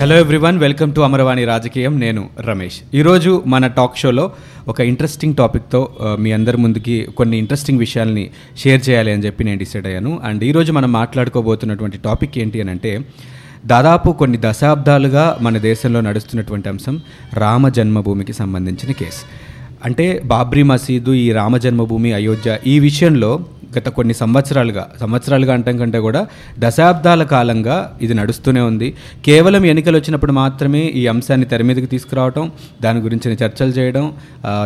Hello everyone welcome to Amaravani రాజకీయం నేను రమేష్. ఈరోజు మన టాక్ షోలో ఒక ఇంట్రెస్టింగ్ టాపిక్తో uh, మీ అందరి ముందుకి కొన్ని ఇంట్రెస్టింగ్ విషయాల్ని షేర్ చేయాలి అని చెప్పి నేను డిసైడ్ అయ్యాను. అండ్ ఈరోజు మనం మాట్లాడుకోబోతున్నటువంటి టాపిక్ ఏంటి అని అంటే దాదాపు కొన్ని దశాబ్దాలుగా మన దేశంలో నడుస్తున్నటువంటి అంశం రామ జన్మభూమికి సంబంధించిన కేసు. అంటే బాబ్రీ మసీదు ఈ రామ జన్మభూమి అయోధ్య ఈ విషయంలో గత కొన్ని సంవత్సరాలుగా సంవత్సరాలుగా అంటాం కంటే కూడా దశాబ్దాల కాలంగా ఇది నడుస్తూనే ఉంది. కేవలం ఎన్నికలు వచ్చినప్పుడు మాత్రమే ఈ అంశాన్ని తెర మీదకి తీసుకురావడం దాని గురించిన చర్చలు చేయడం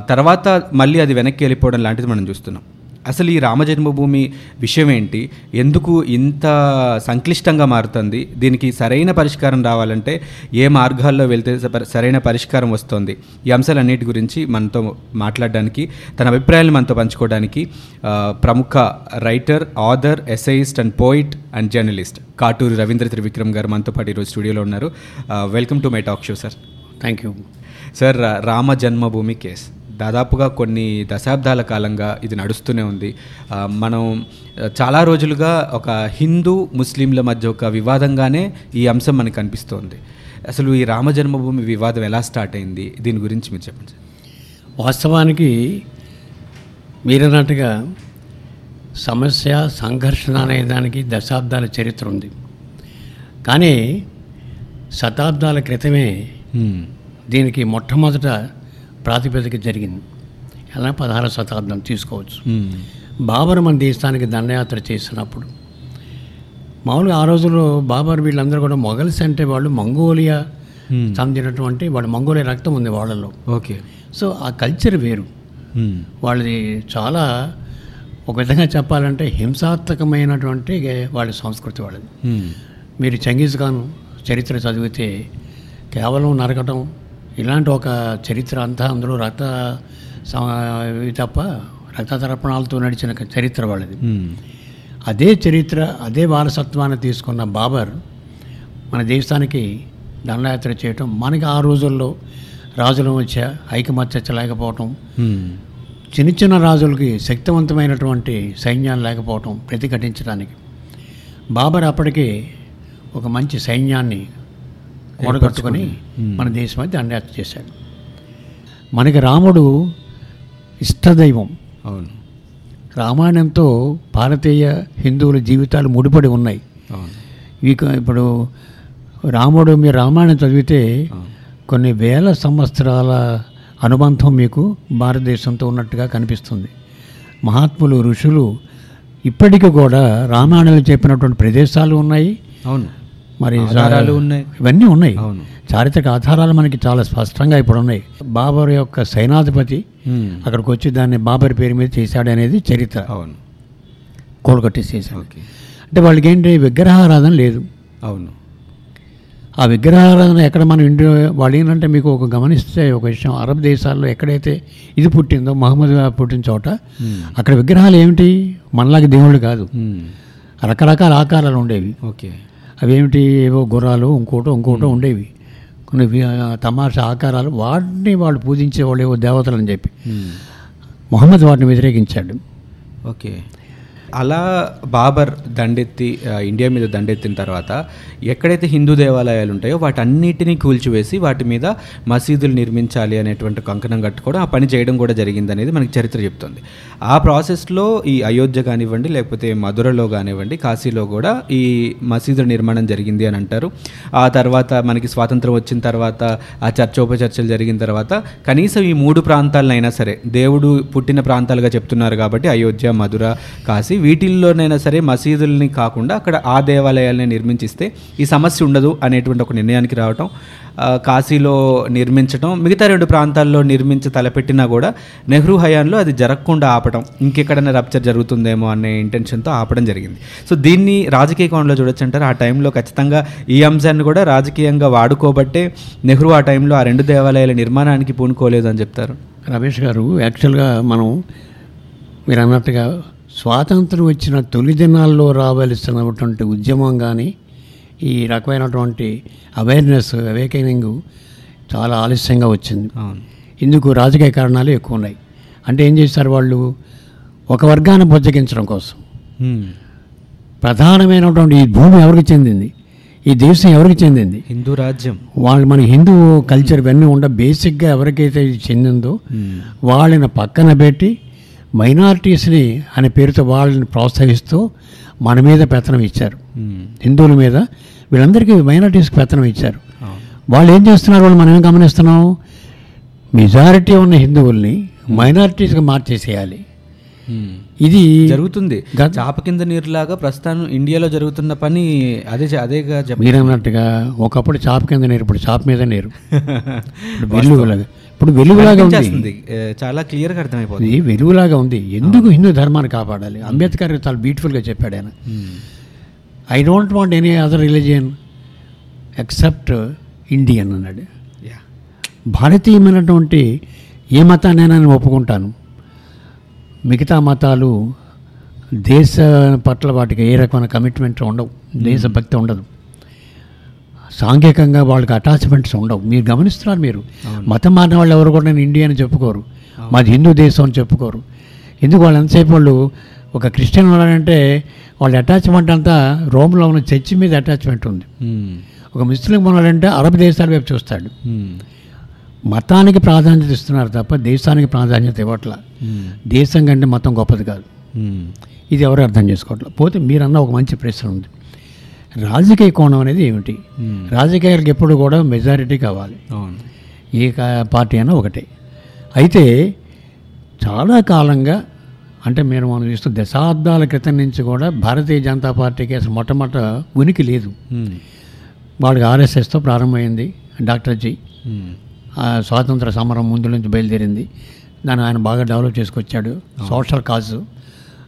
తర్వాత మళ్ళీ అది వెనక్కి వెళ్ళిపోవడం లాంటిది మనం చూస్తున్నాం. అసలు ఈ రామ జన్మభూమి విషయం ఏంటి ఎందుకు ఇంత సంక్లిష్టంగా మారుతుంది? దీనికి సరైన పరిష్కారం రావాలంటే ఏ మార్గాల్లో వెళ్తే సరైన పరిష్కారం వస్తుంది? ఈ అంశాలన్నిటి గురించి మనతో మాట్లాడడానికి తన అభిప్రాయాలను మనతో పంచుకోవడానికి ప్రముఖ writer author essayist and poet and journalist Katuri Ravindra Trivikram గారు మనతో పాటు ఈరోజు స్టూడియోలో ఉన్నారు. Welcome to my talk show sir. Thank you sir Rama Janmabhoomi case. దాదాపుగా కొన్ని దశాబ్దాల కాలంగా ఇది నడుస్తూనే ఉంది. మనం చాలా రోజులుగా ఒక హిందూ ముస్లింల మధ్య ఒక వివాదంగానే ఈ అంశం మనకు కనిపిస్తోంది అసలు ఈ రామ జన్మభూమి వివాదం ఎలా స్టార్ట్ అయింది? దీని గురించి మీరు చెప్పండి వాస్తవానికి మీరన్నట్టుగా సమస్య సంఘర్షణ అనే దానికి దశాబ్దాల చరిత్ర ఉంది. కానీ శతాబ్దాల క్రితమే దీనికి మొట్టమొదట ప్రాతిపదిక జరిగింది. ఎలా పదహార శతాబ్దం తీసుకోవచ్చు. బాబర్ మన దేశానికి దండయాత్ర చేసినప్పుడు మామూలుగా ఆ రోజుల్లో బాబర్ వీళ్ళందరూ కూడా మొఘల్స్ అంటే వాళ్ళు మంగోలియా చెందినటువంటి వాళ్ళ మంగోలియా రక్తం ఉంది వాళ్ళలో. ఓకే. సో ఆ కల్చర్ వేరు. వాళ్ళది చాలా ఒక విధంగా చెప్పాలంటే హింసాత్మకమైనటువంటి వాళ్ళ సంస్కృతి వాళ్ళది. మీరు చంగీజ్ ఖాన్ చరిత్ర చదివితే కేవలం నరకటం ఇలాంటి ఒక చరిత్ర అంతా అందులో రక్త తప్ప రక్త తర్పణాలతో నడిచిన చరిత్ర వాళ్ళది. అదే చరిత్ర అదే వారసత్వాన్ని తీసుకున్న బాబర్ మన దేశానికి దండయాత్ర చేయటం మనకి ఆ రోజుల్లో రాజుల మధ్య ఐకమత్య లేకపోవటం చిన్న చిన్న రాజులకి శక్తివంతమైనటువంటి సైన్యాలు లేకపోవటం ప్రతిఘటించడానికి బాబర్ అప్పటికే ఒక మంచి సైన్యాన్ని కూడగట్టుకొని మన దేశం మీద దండయాత్ర చేశాడు. మనకి రాముడు ఇష్టదైవం. అవును. రామాయణంతో భారతీయ హిందువుల జీవితాలు ముడిపడి ఉన్నాయి. ఇప్పుడు రాముడు మీరు రామాయణం చదివితే కొన్ని వేల సంవత్సరాల అనుబంధం మీకు భారతదేశంతో ఉన్నట్టుగా కనిపిస్తుంది. మహాత్ములు ఋషులు ఇప్పటికీ కూడా రామాయణంలో చెప్పినటువంటి ప్రదేశాలు ఉన్నాయి. అవును. మరి ఆధారాలు ఉన్నాయి. ఇవన్నీ ఉన్నాయి. చారిత్రక ఆధారాలు మనకి చాలా స్పష్టంగా ఇప్పుడు ఉన్నాయి. బాబర్ యొక్క సైనాధిపతి అక్కడికి వచ్చి దాన్ని బాబర్ పేరు మీద చేశాడు అనేది చరిత్ర. అవును. కోలుకట్టేసేసాడు ఓకే. అంటే వాళ్ళకి ఏంటి విగ్రహారాధన లేదు. అవును. ఆ విగ్రహారాధన ఎక్కడ మనం ఇండియా వాళ్ళు ఏంటంటే మీకు ఒక గమనిస్తే ఒక విషయం అరబ్ దేశాల్లో ఎక్కడైతే ఇది పుట్టిందో మహమ్మద్ పుట్టిన చోట అక్కడ విగ్రహాలు ఏమిటి? మనలాగా దేవుళ్ళు కాదు. రకరకాల ఆకారాలు ఉండేవి. ఓకే. అవేమిటి? ఏవో గుర్రాలు ఇంకోటో ఇంకోటో ఉండేవి. కొన్ని తమాషా ఆకారాలు వాటిని వాళ్ళు పూజించేవాళ్ళు ఏవో దేవతలు అని చెప్పి. మొహమ్మద్ వాటిని వ్యతిరేకించాడు. ఓకే. అలా బాబర్ దండెత్తి ఇండియా మీద దండెత్తిన తర్వాత ఎక్కడైతే హిందూ దేవాలయాలు ఉంటాయో వాటన్నిటినీ కూల్చివేసి వాటి మీద మసీదులు నిర్మించాలి అనేటువంటి కంకణం కట్టుకోవడం ఆ పని చేయడం కూడా జరిగింది అనేది మనకి చరిత్ర చెప్తుంది. ఆ ప్రాసెస్లో ఈ అయోధ్య కానివ్వండి లేకపోతే మధురలో కానివ్వండి కాశీలో కూడా ఈ మసీదు నిర్మాణం జరిగింది అని అంటారు. ఆ తర్వాత మనకి స్వాతంత్రం వచ్చిన తర్వాత ఆ చర్చోపచర్చలు జరిగిన తర్వాత కనీసం ఈ మూడు ప్రాంతాలనైనా సరే దేవుడు పుట్టిన ప్రాంతాలుగా చెప్తున్నారు కాబట్టి అయోధ్య మధుర కాశీ వీటిల్లోనైనా సరే మసీదుల్ని కాకుండా అక్కడ ఆ దేవాలయాల్ని నిర్మించిస్తే ఈ సమస్య ఉండదు అనేటువంటి ఒక నిర్ణయానికి రావటం కాశీలో నిర్మించడం మిగతా రెండు ప్రాంతాల్లో నిర్మించి తలపెట్టినా కూడా నెహ్రూ హయాంలో అది జరగకుండా ఆపడం ఇంకెక్కడైనా రప్చర్ జరుగుతుందేమో అనే ఇంటెన్షన్తో ఆపడం జరిగింది. సో దీన్ని రాజకీయ కోణంలో చూడొచ్చు అంటారు. ఆ టైంలో ఖచ్చితంగా ఈ అంశాన్ని కూడా రాజకీయంగా వాడుకోబట్టే నెహ్రూ ఆ టైంలో ఆ రెండు దేవాలయాల నిర్మాణానికి పూనుకోలేదు అని చెప్తారు. రమేష్ గారు యాక్చువల్గా మనం మీరు అన్నట్టుగా స్వాతంత్రం వచ్చిన తొలి దినాల్లో రావలసినటువంటి ఉద్యమం కానీ ఈ రకమైనటువంటి అవేర్నెస్ అవేకనింగ్ చాలా ఆలస్యంగా వచ్చింది. ఇందుకు రాజకీయ కారణాలు ఎక్కువ ఉన్నాయి. అంటే ఏం చేశారు వాళ్ళు? ఒక వర్గాన్ని బుజ్జగించడం కోసం. ప్రధానమైనటువంటి ఈ భూమి ఎవరికి చెందింది? ఈ దేశం ఎవరికి చెందింది? హిందూ రాజ్యం. వాళ్ళు మన హిందూ కల్చర్ ఇవన్నీ ఉండ బేసిక్గా ఎవరికైతే చెందిందో వాళ్ళని పక్కన పెట్టి మైనారిటీస్ని అనే పేరుతో వాళ్ళని ప్రోత్సహిస్తూ మన మీద పెత్తనం ఇచ్చారు. మ్మ్. హిందువుల మీద వీళ్ళందరికీ మైనారిటీస్కి పెత్తనం ఇచ్చారు. వాళ్ళు ఏం చేస్తున్నారు? వాళ్ళు మనం ఏం గమనిస్తున్నాం. మెజారిటీ ఉన్న హిందువుల్ని మైనారిటీస్గా మార్చేసేయాలి. మ్మ్. ఇది జరుగుతుంది. గత- చాప కింద నీరులాగా ప్రస్తుతం ఇండియాలో జరుగుతున్న పని అదే అదేగా మీరన్నట్టుగా ఒకప్పుడు చాప కింద నీరు ఇప్పుడు చాప మీద నీరు. వెలుగులాగా ఇప్పుడు వెలుగులాగా ఉంది. చాలా క్లియర్గా అర్థమైపోతుంది. వెలుగులాగా ఉంది. ఎందుకు హిందూ ధర్మాన్ని కాపాడాలి? అంబేద్కర్ చాలా బ్యూటిఫుల్గా చెప్పాడు ఆయన. I don't want any other religion except Indian అన్నాడు. యా భారతీయమైనటువంటి ఏ మతాన్నైనా నేను ఒప్పుకుంటాను. మిగతా మతాలు దేశ పట్ల వాటికి ఏ రకమైన కమిట్మెంట్ ఉండవు. దేశభక్తి ఉండదు. సాంఘికంగా వాళ్ళకి అటాచ్మెంట్స్ ఉండవు. మీరు గమనిస్తున్నారు మీరు? మతం మారిన వాళ్ళు ఎవరు కూడా నేను ఇండియా అని చెప్పుకోరు. మాది హిందూ దేశం అని చెప్పుకోరు. ఎందుకు వాళ్ళు ఎంతసేపు వాళ్ళు ఒక క్రిస్టియన్ వాళ్ళంటే వాళ్ళ అటాచ్మెంట్ అంతా రోమ్లో ఉన్న చర్చి మీద అటాచ్మెంట్ ఉంది. ఒక ముస్లిం ఉన్నాడంటే అరబ్ దేశాల వైపు చూస్తాడు. మతానికి ప్రాధాన్యత ఇస్తున్నారు తప్ప దేశానికి ప్రాధాన్యత ఇవ్వట్ల. దేశం కంటే మతం గొప్పది కాదు. ఇది ఎవరు అర్థం చేసుకోవట్లేదు పోతే మీరన్న ఒక మంచి ప్రశ్న ఉంది. రాజకీయ కోణం అనేది ఏమిటి. రాజకీయాలకు ఎప్పుడు కూడా మెజారిటీ కావాలి. ఏ పార్టీ అయినా ఒకటే. అయితే చాలా కాలంగా అంటే మీరు మనం చూస్తూ దశాబ్దాల క్రితం నుంచి కూడా భారతీయ జనతా పార్టీకి అసలు మొట్టమొదట ఉనికి లేదు. వాళ్ళకి ఆర్ఎస్ఎస్తో ప్రారంభమైంది డాక్టర్ జీ. స్వాతంత్ర సమరం ముందు నుంచి బయలుదేరింది. దాన్ని ఆయన బాగా develop చేసుకొచ్చాడు. Social cause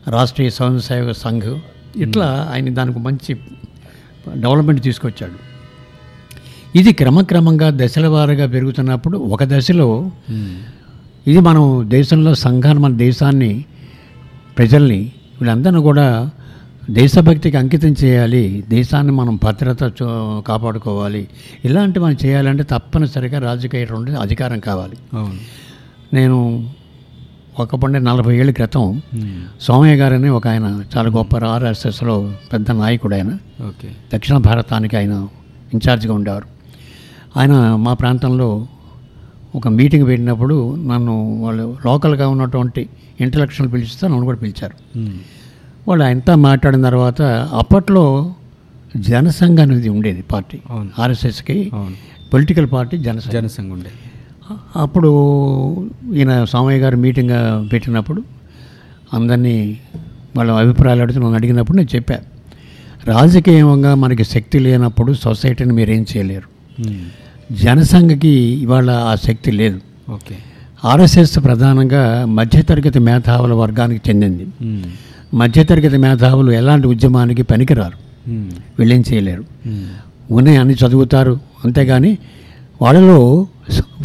Rashtriya Swayam Sevak Sangh. ఇట్లా ఆయన దానికి మంచి డెవలప్మెంట్ తీసుకొచ్చాడు. ఇది క్రమక్రమంగా దశల వారీగా పెరుగుతున్నప్పుడు ఒక దశలో మ్మ్. ఇది మనం దేశంలో సంఘాన్ని మన దేశాన్ని ప్రజల్ని వీళ్ళందరినీ కూడా దేశభక్తికి అంకితం చేయాలి దేశాన్ని మనం భద్రత కాపాడుకోవాలి. ఇలాంటి మనం చేయాలంటే తప్పనిసరిగా రాజకీయ అధికారం కావాలి. అవును. నేను ఒకప్పుడు నలభై ఏళ్ళ క్రితం. సోమయ్య గారని ఒక ఆయన చాలా గొప్ప ఆర్ఎస్ఎస్లో పెద్ద నాయకుడు ఆయన. ఓకే. దక్షిణ భారతానికి ఆయన ఇన్ఛార్జ్గా ఉండేవారు. ఆయన మా ప్రాంతంలో ఒక మీటింగ్ పెట్టినప్పుడు నన్ను వాళ్ళు లోకల్గా ఉన్నటువంటి ఇంటలెక్చువల్ పిలిస్తే నన్ను కూడా పిలిచారు. వాళ్ళు ఆయనతో మాట్లాడిన తర్వాత అప్పట్లో జనసంఘ అనేది ఉండేది పార్టీ. ఆర్ఎస్ఎస్కి పొలిటికల్ పార్టీ జనసంఘ. జనసంఘ ఉండే అప్పుడు ఈయన సోమయ్య గారు మీటింగ్ పెట్టినప్పుడు అందరినీ వాళ్ళ అభిప్రాయాలు అడిగితే నన్ను అడిగినప్పుడు నేను చెప్పాను రాజకీయంగా మనకి శక్తి లేనప్పుడు సొసైటీని మీరు ఏం చేయలేరు మ్మ్. జనసంఘకి ఇవాళ ఆ శక్తి లేదు ఓకే ఆర్ఎస్ఎస్ ప్రధానంగా మధ్యతరగతి మేధావుల వర్గానికి చెందింది మ్మ్. మధ్యతరగతి మేధావులు ఎలాంటి ఉద్యమానికి పనికిరారు మ్మ్. వీళ్ళేం చేయలేరు. ఉన్నాయి అన్ని చదువుతారు అంతేగాని వాళ్ళలో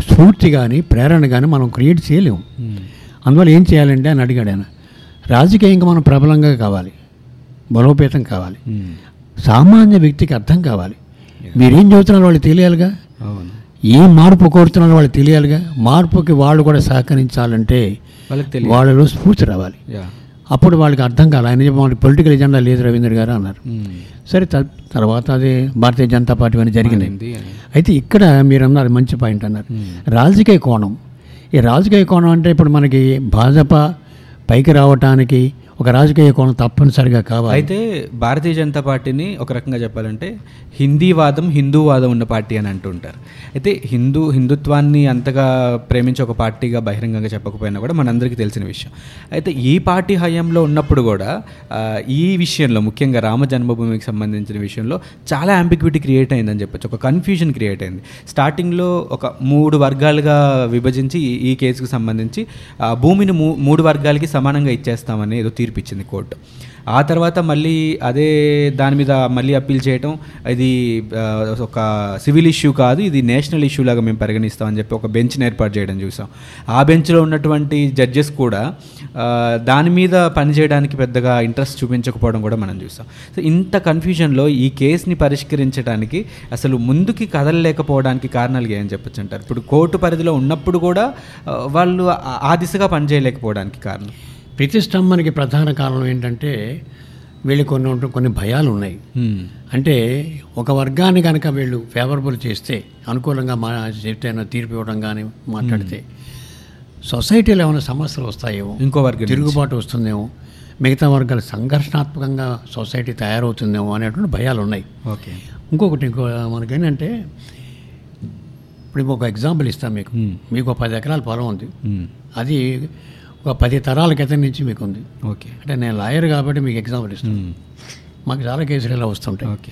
స్ఫూర్తి కానీ ప్రేరణ కానీ మనం క్రియేట్ చేయలేము. అందువల్ల ఏం చేయాలంటే అని అడిగాడు ఆయన రాజకీయంగా మనం ప్రబలంగా కావాలి బలోపేతం కావాలి. సామాన్య వ్యక్తికి అర్థం కావాలి. మీరేం చదువుతున్నారు వాళ్ళు తెలియాలిగా? ఏ మార్పు కోరుతున్నారో వాళ్ళు తెలియాలిగా? మార్పుకి వాళ్ళు కూడా సహకరించాలంటే వాళ్ళలో స్ఫూర్తి రావాలి. అప్పుడు వాళ్ళకి అర్థం కాలి ఆయన చెప్పి వాళ్ళకి పొలిటికల్ ఎజెండా లేదు రవీంద్ర గారు అన్నారు. సరే త- తర్వాత అది భారతీయ జనతా పార్టీ అని అని. అయితే ఇక్కడ మీరు అన్నారు మంచి పాయింట్ అన్నారు. రాజకీయ కోణం ఈ రాజకీయ కోణం అంటే ఇప్పుడు మనకి భాజపా పైకి రావటానికి ఒక రాజకీయ కోణం తప్పనిసరిగా కావాలి. అయితే భారతీయ జనతా పార్టీని ఒక రకంగా చెప్పాలంటే హిందీవాదం హిందూవాదం ఉన్న పార్టీ అని అంటుంటారు. అయితే హిందూ హిందుత్వాన్ని అంతగా ప్రేమించే ఒక పార్టీగా బహిరంగంగా చెప్పకపోయినా కూడా మనందరికీ తెలిసిన విషయం. అయితే ఈ పార్టీ హయాంలో ఉన్నప్పుడు కూడా ఈ విషయంలో ముఖ్యంగా రామ జన్మభూమికి సంబంధించిన విషయంలో చాలా అంబిక్విటీ క్రియేట్ అయిందని చెప్పొచ్చు. ఒక కన్ఫ్యూజన్ క్రియేట్ అయింది. స్టార్టింగ్లో ఒక మూడు వర్గాలుగా విభజించి ఈ- ఈ కేసుకు సంబంధించి భూమిని మూ మూడు వర్గాలకి సమానంగా ఇచ్చేస్తామని ఏదో తీర్పిచ్చింది కోర్టు. ఆ తర్వాత మళ్ళీ అదే దాని మీద మళ్ళీ అప్పీల్ చేయటం ఇది ఒక సివిల్ ఇష్యూ కాదు ఇది నేషనల్ ఇష్యూ లాగా మేము పరిగణిస్తామని చెప్పి ఒక బెంచ్ని ఏర్పాటు చేయడం చూసాం. ఆ బెంచ్లో ఉన్నటువంటి జడ్జెస్ కూడా దాని మీద పనిచేయడానికి పెద్దగా ఇంట్రెస్ట్ చూపించకపోవడం కూడా మనం చూసాం. సో ఇంత కన్ఫ్యూజన్లో ఈ కేసుని పరిష్కరించడానికి అసలు ముందుకి కదలలేకపోవడానికి కారణాలు ఏమని చెప్పచ్చు అంటారు? ఇప్పుడు కోర్టు పరిధిలో ఉన్నప్పుడు కూడా వాళ్ళు ఆ- ఆ దిశగా పనిచేయలేకపోవడానికి కారణం. ప్రతిష్టంభనకి ప్రధాన కారణం ఏంటంటే వీళ్ళు కొన్ని కొన్ని భయాలు ఉన్నాయి. అంటే ఒక వర్గాన్ని కనుక వీళ్ళు ఫేవరబుల్ చేస్తే అనుకూలంగా మా చెప్తే తీర్పు ఇవ్వడం కానీ మాట్లాడితే సొసైటీలో ఏమైనా సమస్యలు వస్తాయేమో ఇంకో వర్గం. తిరుగుబాటు వస్తుందేమో మిగతా వర్గాలు సంఘర్షణాత్మకంగా సొసైటీ తయారవుతుందేమో అనేటువంటి భయాలు ఉన్నాయి ఓకే ఇంకొకటి ఇంకో మనకేంటంటే ఇప్పుడు ఒక ఎగ్జాంపుల్ ఇస్తాను మీకు. మీకు ఒక పది ఎకరాల పొలం ఉంది. అది ఒక పది తరాల క్రితం నుంచి మీకు ఉంది ఓకే. అంటే నేను లాయర్ కాబట్టి మీకు ఎగ్జాంపుల్ ఇస్తాను. మాకు చాలా కేసులు ఇలా వస్తుంటాయి. ఓకే.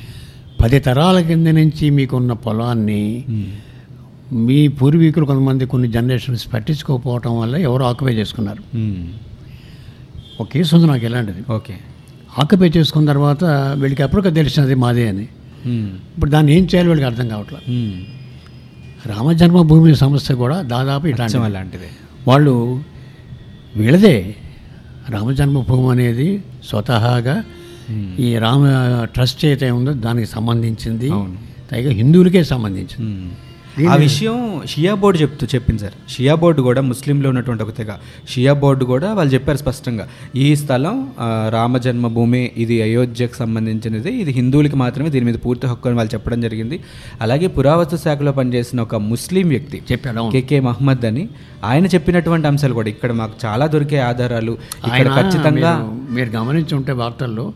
పది తరాల కింద నుంచి మీకున్న పొలాన్ని. మీ పూర్వీకులు కొంతమంది కొన్ని జనరేషన్స్ పట్టించుకోకపోవటం వల్ల ఎవరు ఆక్యుపై చేసుకున్నారు. ఒక కేసు ఉంది నాకు ఇలాంటిది ఓకే. ఆక్యుపై చేసుకున్న తర్వాత వీళ్ళకి ఎప్పటికో తెలిసినది మాదే అని. ఇప్పుడు దాన్ని ఏం చేయాలి వీళ్ళకి అర్థం కావట్లేదు. రామజన్మభూమి సమస్య కూడా దాదాపు అలాంటిదే. వాళ్ళు వీళ్ళదే రామజన్మభూమి అనేది స్వతహాగా. ఈ రామ ట్రస్ట్ ఏదైతే ఉందో దానికి సంబంధించింది. పైగా హిందువులకే సంబంధించింది. ఆ విషయం షియా బోర్డు చెప్తూ చెప్పింది సార్. షియా బోర్డు కూడా ముస్లింలో ఉన్నటువంటి ఒక తెగ. షియా బోర్డు కూడా వాళ్ళు చెప్పారు స్పష్టంగా. ఈ స్థలం రామ జన్మభూమి ఇది అయోధ్యకు సంబంధించినది ఇది హిందువులకి మాత్రమే దీని మీద పూర్తి హక్కు అని వాళ్ళు చెప్పడం జరిగింది. అలాగే పురావస్తు శాఖలో పనిచేసిన ఒక ముస్లిం వ్యక్తి చెప్పాడు. కేకే మహమ్మద్ అని ఆయన చెప్పినటువంటి అంశాలు కూడా ఇక్కడ మాకు చాలా దొరికే ఆధారాలు. ఇక్కడ ఖచ్చితంగా మీరు- గమనించి ఉంటే వార్తల్లో.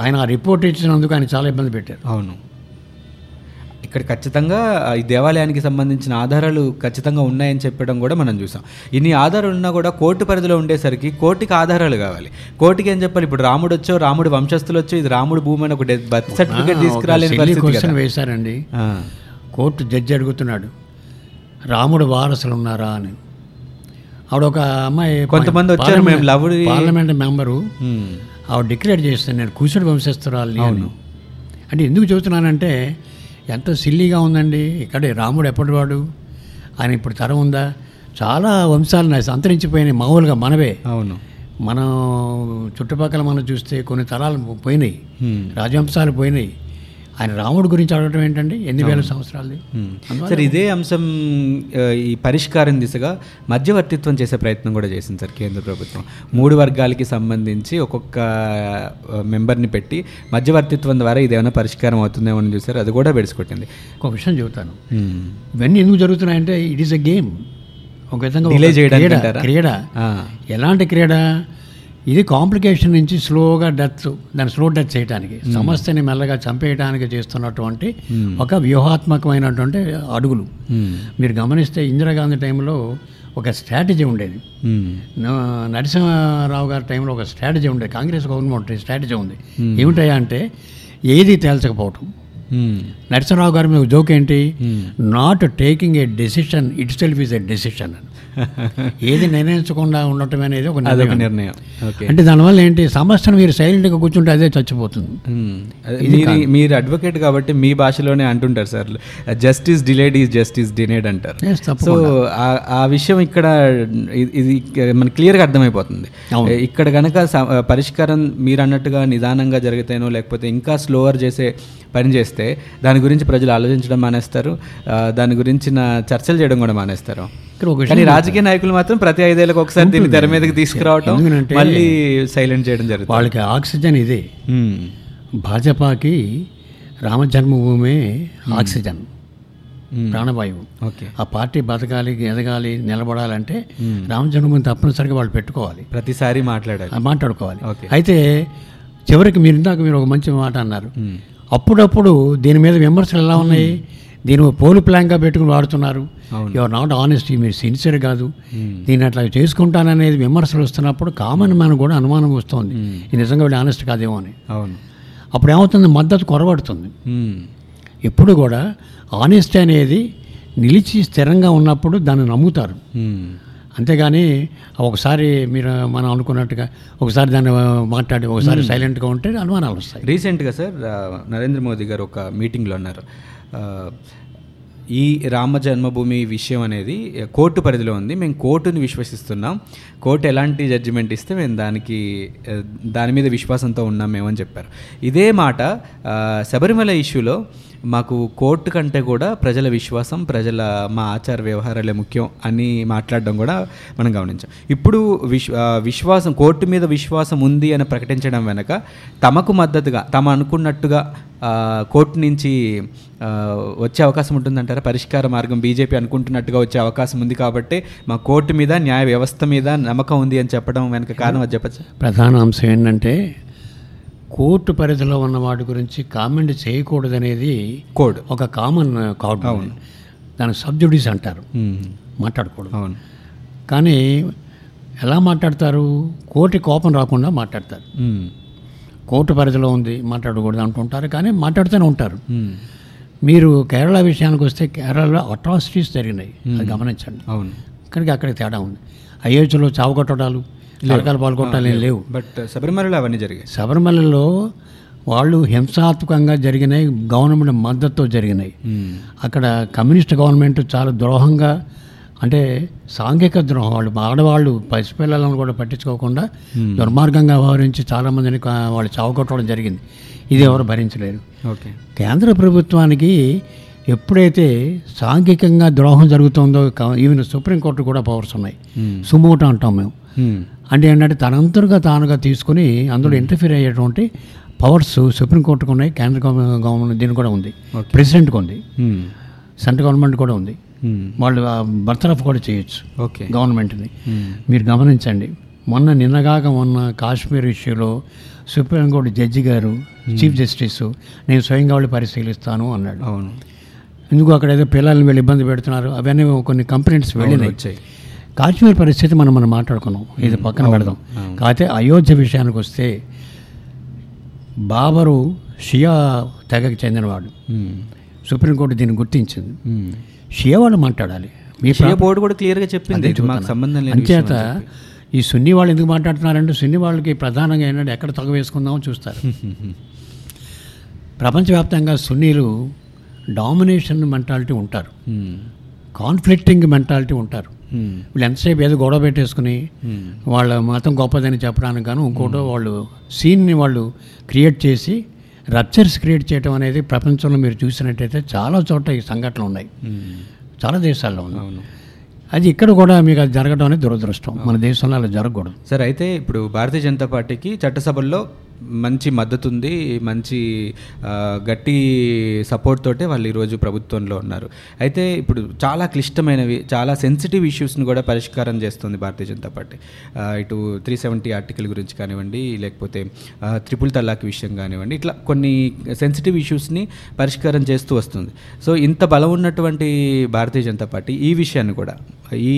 ఆయన రిపోర్ట్ ఇచ్చినందుకు ఆయన చాలా ఇబ్బంది పెట్టారు. అవును. ఇక్కడ ఖచ్చితంగా ఈ దేవాలయానికి సంబంధించిన ఆధారాలు ఖచ్చితంగా ఉన్నాయని చెప్పడం కూడా మనం చూసాం. ఇన్ని ఆధారాలు ఉన్నా కూడా కోర్టు పరిధిలో ఉండేసరికి కోర్టుకి ఆధారాలు కావాలి. కోర్టుకి ఏం చెప్పాలి? ఇప్పుడు రాముడు వచ్చో రాముడు వంశస్థులు వచ్చో ఇది రాముడు భూమి అని ఒక బర్త్ సర్టిఫికేట్ తీసుకురాలేని. వేశారండి. కోర్టు జడ్జి అడుగుతున్నాడు రాముడు వారసులు ఉన్నారా? అని. ఆవిడ ఒక అమ్మాయి కొంతమంది వచ్చారు, మేము లవుడి- పార్లమెంట్ మెంబరు. ఆవిడ డిక్లేర్ చేస్తాను నేను కూర్చుని వంశస్థురాలి అంటే ఎందుకు చెబుతున్నానంటే ఎంత సిల్లీగా ఉందండి. ఇక్కడ రాముడు ఎప్పటివాడు ఆయన ఇప్పుడు తరం ఉందా? చాలా వంశాలు అంతరించిపోయినాయి మామూలుగా మనవే. అవును. మనం చుట్టుపక్కల మనం చూస్తే కొన్ని తరాలు పోయినాయి. రాజవంశాలు పోయినాయి. ఆయన రాముడు గురించి అడగటం ఏంటండి? ఎన్ని వేల సంవత్సరాలది. సార్ ఇదే అంశం ఈ పరిష్కారం దిశగా మధ్యవర్తిత్వం చేసే ప్రయత్నం కూడా చేసింది సార్ కేంద్ర ప్రభుత్వం. మూడు వర్గాలకి సంబంధించి ఒక్కొక్క మెంబర్ని పెట్టి మధ్యవర్తిత్వం ద్వారా ఇదేమైనా పరిష్కారం అవుతుందేమో అని చూసారు అది కూడా బెడిసికొట్టింది ఒక విషయం చెబుతాను. ఇవన్నీ ఎందుకు జరుగుతున్నాయంటే ఇట్ ఈస్ ఎ గేమ్ ఒక విధంగా క్రీడ ఎలాంటి క్రీడ? ఇది కాంప్లికేషన్ నుంచి స్లోగా డెత్ దాన్ని స్లో డెత్ చేయడానికి సమస్యని మెల్లగా చంపేయడానికి చేస్తున్నటువంటి ఒక వ్యూహాత్మకమైనటువంటి అడుగులు. మీరు గమనిస్తే ఇందిరాగాంధీ టైంలో ఒక స్ట్రాటజీ ఉండేది. నరసింహారావు గారి టైంలో ఒక స్ట్రాటజీ ఉండేది కాంగ్రెస్ గవర్నమెంట్ స్ట్రాటజీ ఉంది. ఏమిటయ్యా అంటే ఏది తేల్చకపోవటం. నరసింహరావు గారి మీద జోక్ ఏంటి. Not taking a decision itself is a decision ఏది నిర్ణయించకుండా ఉండటం అనేది ఒక నిర్ణయం. నిర్ణయం. అంటే దానివల్ల ఏంటి? సమస్యను మీరు సైలెంట్గా కూర్చుంటే అదే చచ్చిపోతుంది. మీరు మీరు అడ్వకేట్ కాబట్టి మీ భాషలోనే అంటుంటారు sir. Justice delayed is justice denied అంటారు. సో. ఆ- ఆ విషయం ఇక్కడ ఇది- ఇది మన క్లియర్గా అర్థమైపోతుంది. ఇక్కడ గనక స- పరిష్కారం మీరు అన్నట్టుగా నిదానంగా జరిగితేనో లేకపోతే ఇంకా స్లోవర్ చేసే పని చేస్తే దాని గురించి ప్రజలు ఆలోచించడం మానేస్తారు. దాని గురించిన చర్చలు చేయడం కూడా మానేస్తారు. కానీ రాజకీయ నాయకులు మాత్రం ప్రతి ఐదేళ్ళకి ఒకసారి దీన్ని తెర మీదకి తీసుకురావటం మళ్ళీ సైలెంట్ చేయడం జరుగుతుంది. వాళ్ళకి ఆక్సిజన్ ఇదే. భాజపాకి రామజన్మభూమి ఆక్సిజన్ ఉమ్, ప్రాణవాయువు. ఓకే. ఆ పార్టీ బతకాలి ఎదగాలి నిలబడాలంటే రామజన్మభూమి తప్పనిసరిగా వాళ్ళు పెట్టుకోవాలి. ప్రతిసారి మాట్లాడాలి. మాట్లాడుకోవాలి. అయితే చివరికి మీరు ఇందాక మీరు ఒక మంచి మాట అన్నారు. అప్పుడప్పుడు దీని మీద విమర్శలు ఎలా ఉన్నాయి? దీని పోలు ప్లాన్గా పెట్టుకుని వాడుతున్నారు. యువర్ నాట్ ఆనెస్ట్ మీరు సిన్సియర్ కాదు. ఉమ్, దీన్ని అట్లా చేసుకుంటాననేది విమర్శలు వస్తున్నప్పుడు కామన్ మ్యాన్ కూడా అనుమానం వస్తుంది. మ్మ్. ఇది నిజంగా వీళ్ళు ఆనెస్ట్ కాదేమో అని. అవును. అప్పుడు ఏమవుతుంది? మద్దతు కొరబడుతుంది ఉమ్, ఎప్పుడు కూడా ఆనెస్ట్ అనేది నిలిచి స్థిరంగా ఉన్నప్పుడు దాన్ని నమ్ముతారు. అంతేగాని ఒకసారి మీరు మనం అనుకున్నట్టుగా ఒకసారి దాన్ని మాట్లాడి ఒకసారి సైలెంట్గా ఉంటే అనుమానాలు వస్తాయి. రీసెంట్గా సార్ నరేంద్ర మోదీ గారు ఒక మీటింగ్లో అన్నారు. ఈ రామ జన్మభూమి విషయం అనేది కోర్టు పరిధిలో ఉంది. మేము కోర్టుని విశ్వసిస్తున్నాం. కోర్టు ఎలాంటి జడ్జిమెంట్ ఇస్తే మేము దానికి దాని మీద విశ్వాసంతో ఉన్నాం మేమని చెప్పారు. ఇదే మాట శబరిమల ఇష్యూలో మాకు కోర్టు కంటే కూడా ప్రజల విశ్వాసం ప్రజల మా ఆచార వ్యవహారాలే ముఖ్యం అని మాట్లాడడం కూడా మనం గమనించాం. ఇప్పుడు విశ్వ విశ్వాసం కోర్టు మీద విశ్వాసం ఉంది అని ప్రకటించడం వెనక తమకు మద్దతుగా తమ అనుకున్నట్టుగా కోర్టు నుంచి వచ్చే అవకాశం ఉంటుందంటారా? పరిష్కార మార్గం బీజేపీ అనుకుంటున్నట్టుగా వచ్చే అవకాశం ఉంది కాబట్టి మా కోర్టు మీద న్యాయ వ్యవస్థ మీద నమ్మకం ఉంది అని చెప్పడం వెనక కారణం అది చెప్పచ్చు? ప్రధాన అంశం ఏంటంటే కోర్టు పరిధిలో ఉన్న వాటి గురించి కామెంట్ చేయకూడదనేది కోడ్. ఒక కామన్ కార్డ్ దాని సబ్జుడీస్ అంటారు. మాట్లాడకూడదు. అవును. కానీ ఎలా మాట్లాడతారు? కోర్టు కోపం రాకుండా మాట్లాడతారు. కోర్టు పరిధిలో ఉంది మాట్లాడకూడదు అంటుంటారు. కానీ మాట్లాడుతూనే ఉంటారు. మీరు కేరళ విషయానికి వస్తే కేరళలో అట్రాసిటీస్ జరిగినాయి. అది గమనించండి. అవును. ఇక్కడికి అక్కడికి తేడా ఉంది. అయోధ్యలో చావు కొట్టడాలు నరకాలు పాల్గొట్టాలు లేవు. బట్ శబరిమలలో అవన్నీ జరిగాయి. శబరిమలలో వాళ్ళు హింసాత్మకంగా జరిగినాయి గవర్నమెంట్ మద్దతుతో జరిగినాయి. ఉమ్. అక్కడ కమ్యూనిస్ట్ గవర్నమెంట్ చాలా ద్రోహంగా అంటే సాంఘిక ద్రోహం. వాళ్ళు ఆడవాళ్ళు పసిపిల్లలను కూడా పట్టించుకోకుండా దుర్మార్గంగా వ్యవహరించి చాలామందిని వాళ్ళు చావగొట్టడం జరిగింది. ఇది ఎవరు భరించలేరు. ఓకే. కేంద్ర ప్రభుత్వానికి ఎప్పుడైతే సాంఘికంగా ద్రోహం జరుగుతుందో ఈవెన్ సుప్రీంకోర్టు కూడా పవర్స్ ఉన్నాయి. ఉమ్. సుమోటో అంటాం మేము. అంటే ఏంటంటే తనంతరుగా తానుగా తీసుకుని అందులో ఇంటర్ఫీర్ అయ్యేటువంటి పవర్స్ సుప్రీంకోర్టుకు ఉన్నాయి కేంద్ర గవ- గవర్నమెంట్ దీనికి కూడా ఉంది. ప్రెసిడెంట్కి ఉంది. సెంట్రల్ గవర్నమెంట్ కూడా ఉంది. ఉమ్. వాళ్ళు బర్తరఫ్ కూడా చేయొచ్చు ఓకే గవర్నమెంట్ని. మీరు గమనించండి మొన్న నిన్నగాక మొన్న కాశ్మీర్ ఇష్యూలో సుప్రీంకోర్టు జడ్జి గారు చీఫ్ జస్టిస్ నేను స్వయంగా వెళ్ళి పరిశీలిస్తాను అన్నాడు. అవును. ఎందుకు అక్కడ ఏదో పిల్లల్ని వీళ్ళు ఇబ్బంది పెడుతున్నారు? అవన్నీ కొన్ని కంప్లైంట్స్ వెళ్ళినాయి. కాశ్మీర్ పరిస్థితి మనం మనం మాట్లాడుకున్నాం. ఇది పక్కన పెడదాం. కాకపోతే అయోధ్య విషయానికి వస్తే బాబరు షియా తెగకి చెందినవాడు. సుప్రీంకోర్టు దీన్ని గుర్తించింది. షియా వాళ్ళు మాట్లాడాలి. మీ బోర్డు కూడా క్లియర్గా చెప్పింది. సంబంధం అంచేత ఈ సున్ని వాళ్ళు ఎందుకు మాట్లాడుతున్నారంటే సున్ని వాళ్ళకి ప్రధానంగా ఏంటంటే ఎక్కడ తగ వేసుకుందామో చూస్తారు. ప్రపంచవ్యాప్తంగా సున్నీలు డామినేషన్ మెంటాలిటీ ఉంటారు. కాన్ఫ్లిక్టింగ్ మెంటాలిటీ ఉంటారు. వీళ్ళు ఎంతసేపు ఏదో గొడవ పెట్టేసుకుని. వాళ్ళ మతం గొప్పదని చెప్పడానికి గాను ఇంకోటో వాళ్ళు సీన్ని వాళ్ళు క్రియేట్ చేసి రప్చర్స్ క్రియేట్ చేయడం అనేది ప్రపంచంలో మీరు చూసినట్టయితే చాలా చోట్ల ఈ సంఘటనలు ఉన్నాయి. ఉమ్. చాలా దేశాల్లో ఉన్నాయి. అది ఇక్కడ కూడా మీకు అది జరగడం అనేది దురదృష్టం. మన దేశంలో అలా జరగకూడదు. సరే అయితే ఇప్పుడు భారతీయ జనతా పార్టీకి చట్టసభల్లో మంచి మద్దతు ఉంది మంచి గట్టి సపోర్ట్ తోటే వాళ్ళు ఈరోజు ప్రభుత్వంలో ఉన్నారు. అయితే ఇప్పుడు చాలా క్లిష్టమైనవి చాలా సెన్సిటివ్ ఇష్యూస్ని కూడా పరిష్కారం చేస్తుంది భారతీయ జనతా పార్టీ. ఇటు త్రీ సెవెంటీ ఆర్టికల్ గురించి కానివ్వండి లేకపోతే త్రిపుల్ తలాక్ విషయం కానివ్వండి ఇట్లా కొన్ని సెన్సిటివ్ ఇష్యూస్ని పరిష్కారం చేస్తూ వస్తుంది. సో ఇంత బలం ఉన్నటువంటి భారతీయ జనతా పార్టీ ఈ విషయాన్ని కూడా ఈ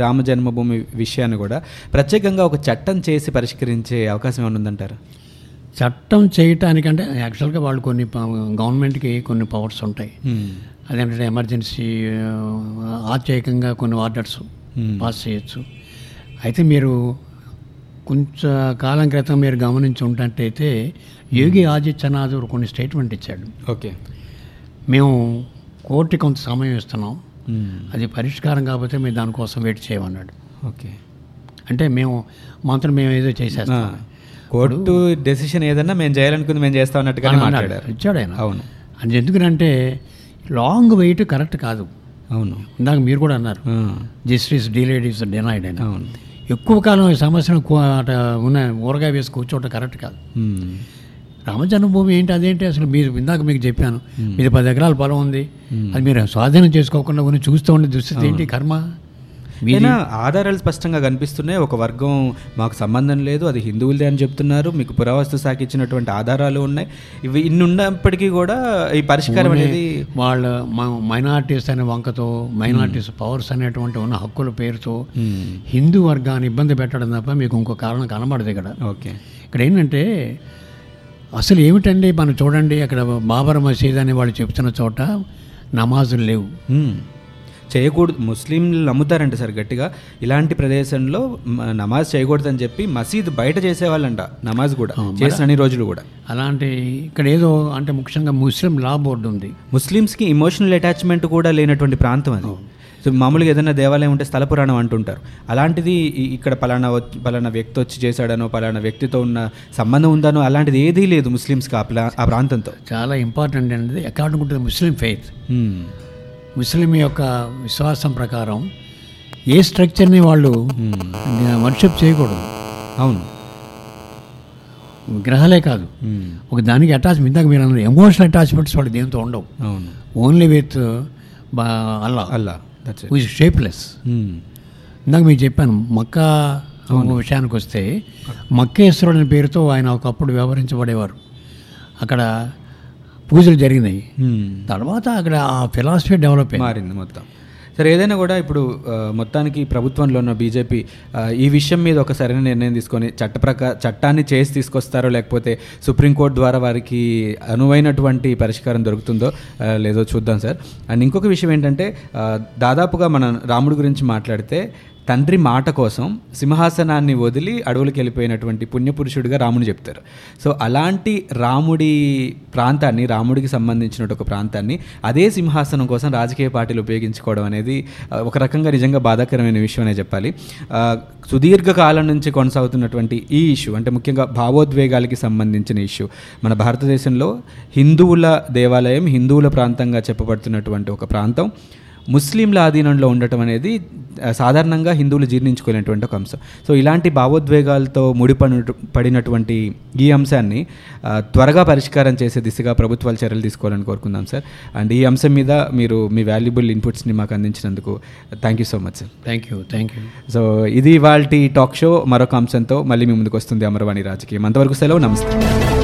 రామ జన్మభూమి విషయాన్ని కూడా ప్రత్యేకంగా ఒక చట్టం చేసి పరిష్కరించే అవకాశం ఏమైనా ఉందంటారా? చట్టం చేయటానికంటే యాక్చువల్గా వాళ్ళు కొన్ని గవర్నమెంట్కి కొన్ని పవర్స్ ఉంటాయి. అదేంటంటే ఎమర్జెన్సీ ఆ, ఆశ్చర్యకంగా కొన్ని ఆర్డర్స్. పాస్ చేయొచ్చు. అయితే మీరు కొంచెం కాలం క్రితం మీరు గమనించి ఉంటట్టయితే యోగి ఆదిత్యనాథ్ కొన్ని స్టేట్మెంట్ ఇచ్చాడు. ఓకే. మేము కోర్టుకి కొంత సమయం ఇస్తున్నాం. అది పరిష్కారం కాకపోతే మేము దానికోసం వెయిట్ చేయమన్నాడు. ఓకే. అంటే మేము మాత్రం మేము ఏదో చేసేస్తాం. కోర్టు డెసిషన్ ఏదన్నా మేము చేయాలనుకుంది మేము చేస్తాం అన్నట్టుగానే. మాట్లాడారు. ఇచ్చాడు ఆయన. అవును. అది ఎందుకంటే లాంగ్ వెయిట్ కరెక్ట్ కాదు. అవును. ఇందాక మీరు కూడా అన్నారు. జస్టిస్ డిలేడ్ ఇస్ డినైడ్ అని. అవును. ఎక్కువ కాలం ఈ సమస్యను ఉన్న ఊరగాయ వేసి కూర్చోవటం కరెక్ట్ కాదు. రామజన్మభూమి ఏంటి అదేంటి? అసలు మీరు ఇందాక మీకు చెప్పాను. మీది పది ఎకరాల పొలం ఉంది. అది మీరు స్వాధీనం చేసుకోకుండా కొన్ని చూస్తూ ఉండే దుస్థితి ఏంటి కర్మ? అయినా ఆధారాలు స్పష్టంగా కనిపిస్తున్నాయి. ఒక వర్గం మాకు సంబంధం లేదు అది హిందువులదే అని చెప్తున్నారు. మీకు పురావస్తు శాఖ ఇచ్చినటువంటి ఆధారాలు ఉన్నాయి. ఇవి ఇన్ని ఉన్నప్పటికీ కూడా ఈ పరిష్కారం అనేది వాళ్ళ మైనార్టీస్ అనే వంకతో మైనార్టీస్ పవర్స్ అనేటువంటి ఉన్న హక్కుల పేరుతో. హిందూ వర్గాన్ని ఇబ్బంది పెట్టడం తప్ప మీకు ఇంకో కారణం కనబడదు ఇక్కడ. ఓకే. ఇక్కడ ఏంటంటే అసలు ఏమిటండి? మనం చూడండి అక్కడ బాబర్ మసీద్ అని వాళ్ళు చెప్తున్న చోట నమాజులు లేవు. చేయకూడదు. ముస్లింలు నమ్ముతారంట సార్ గట్టిగా. ఇలాంటి ప్రదేశంలో నమాజ్ చేయకూడదని చెప్పి మసీద్ బయట చేసేవాళ్ళంట నమాజ్ కూడా. చేసిన అన్ని రోజులు కూడా. అలాంటి ఇక్కడ ఏదో అంటే ముఖ్యంగా ముస్లిం లా బోర్డు ఉంది. ముస్లిమ్స్కి ఇమోషనల్ అటాచ్మెంట్ కూడా లేనటువంటి ప్రాంతం అది. సో మామూలుగా ఏదైనా దేవాలయం ఉంటే స్థల పురాణం అంటుంటారు. అలాంటిది ఇక్కడ పలానా పలానా వ్యక్తి వచ్చి చేశాడనో పలానా వ్యక్తితో ఉన్న సంబంధం ఉందనో అలాంటిది ఏదీ లేదు ముస్లిమ్స్కి ఆ ఆ ప్రాంతంతో. చాలా ఇంపార్టెంట్ అనేది according to the Muslim faith. Muslim యొక్క విశ్వాసం ప్రకారం ఏ స్ట్రక్చర్ని వాళ్ళు వర్షిప్ చేయకూడదు. అవును. విగ్రహాలే కాదు. హ్మ్. ఒక దానికి అటాచ్మెంట్ ఇందాక మీరు అన్నారు ఎమోషనల్ అటాచ్మెంట్స్ వాళ్ళు దేంతో ఉండవు. అవును. Only with Allah Allah is shapeless. ఇందాక మీకు చెప్పాను మక్కా విషయానికి వస్తే మక్కేశ్వరుడు అనే పేరుతో ఆయన ఒకప్పుడు వ్యవహరించబడేవారు. అక్కడ పూజలు జరిగినాయి. తర్వాత అక్కడ ఆ ఫిలాసఫీ డెవలప్ మారింది మొత్తం. సరే ఏదైనా కూడా ఇప్పుడు మొత్తానికి ప్రభుత్వంలో ఉన్న బీజేపీ ఈ విషయం మీద ఒక సరైన నిర్ణయం తీసుకొని చట్ట ప్రకా చట్టాన్ని చేసి తీసుకొస్తారో లేకపోతే సుప్రీంకోర్టు ద్వారా వారికి అనువైనటువంటి పరిష్కారం దొరుకుతుందో లేదో చూద్దాం సార్. అండ్ ఇంకొక విషయం ఏంటంటే దాదాపుగా మన రాముడి గురించి మాట్లాడితే తండ్రి మాట కోసం సింహాసనాన్ని వదిలి అడవులకు వెళ్ళిపోయినటువంటి పుణ్యపురుషుడిగా రాముని చెప్తారు. సో అలాంటి రాముడి ప్రాంతాన్ని రాముడికి సంబంధించిన ఒక ప్రాంతాన్ని అదే సింహాసనం కోసం రాజకీయ పార్టీలు ఉపయోగించుకోవడం అనేది ఒక రకంగా నిజంగా బాధాకరమైన విషయం అనే చెప్పాలి. సుదీర్ఘకాలం సుదీర్ఘ కాలం నుంచి కొనసాగుతున్నటువంటి ఈ ఇష్యూ అంటే ముఖ్యంగా భావోద్వేగాలకి సంబంధించిన ఇష్యూ మన భారతదేశంలో హిందువుల దేవాలయం హిందువుల ప్రాంతంగా చెప్పబడుతున్నటువంటి ఒక ప్రాంతం. ముస్లింల ఆధీనంలో ఉండటం అనేది సాధారణంగా హిందువులు జీర్ణించుకోలేనటువంటి ఒక అంశం. సో ఇలాంటి భావోద్వేగాలతో ముడిపడి పడినటువంటి ఈ అంశాన్ని త్వరగా పరిష్కారం చేసే దిశగా ప్రభుత్వాలు చర్యలు తీసుకోవాలని కోరుకుందాం సార్. అండ్ ఈ అంశం మీద మీరు మీ వాల్యుబుల్ ఇన్పుట్స్ని మాకు అందించినందుకు thank you so much sir. Thank you thank you so ఇది ఇవాళ టాక్ షో. మరొక అంశంతో మళ్ళీ మీ ముందుకు వస్తుంది అమరవాణి రాజకీయం. అంతవరకు సెలవు నమస్తే.